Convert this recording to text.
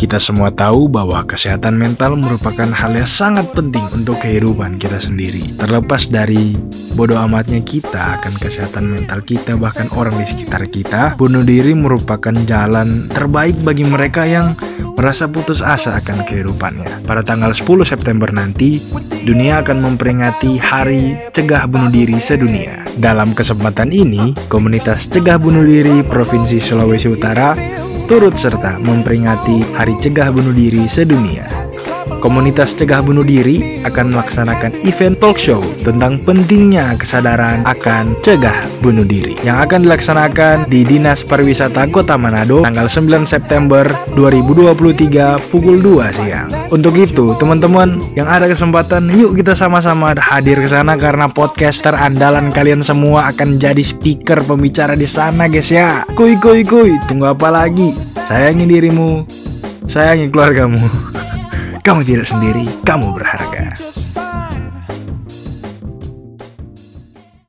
Kita semua tahu bahwa kesehatan mental merupakan hal yang sangat penting untuk kehidupan kita sendiri. Terlepas dari bodoh amatnya kita akan kesehatan mental kita bahkan orang di sekitar kita, bunuh diri merupakan jalan terbaik bagi mereka yang merasa putus asa akan kehidupannya. Pada tanggal 10 September nanti, dunia akan memperingati Hari Cegah Bunuh Diri Sedunia. Dalam kesempatan ini, komunitas Cegah Bunuh Diri Provinsi Sulawesi Utara turut serta memperingati Hari Cegah Bunuh Diri Sedunia. Komunitas Cegah Bunuh Diri akan melaksanakan event talk show tentang pentingnya kesadaran akan cegah bunuh diri yang akan dilaksanakan di Dinas Pariwisata Kota Manado tanggal 9 September 2023 pukul 2 siang. Untuk itu, teman-teman yang ada kesempatan, yuk kita sama-sama hadir ke sana karena podcaster andalan kalian semua akan jadi speaker pembicara di sana, guys ya. Kuy kuy kuy, tunggu apa lagi? Sayangi dirimu, sayangi keluargamu. Kamu tidak sendiri, kamu berharga.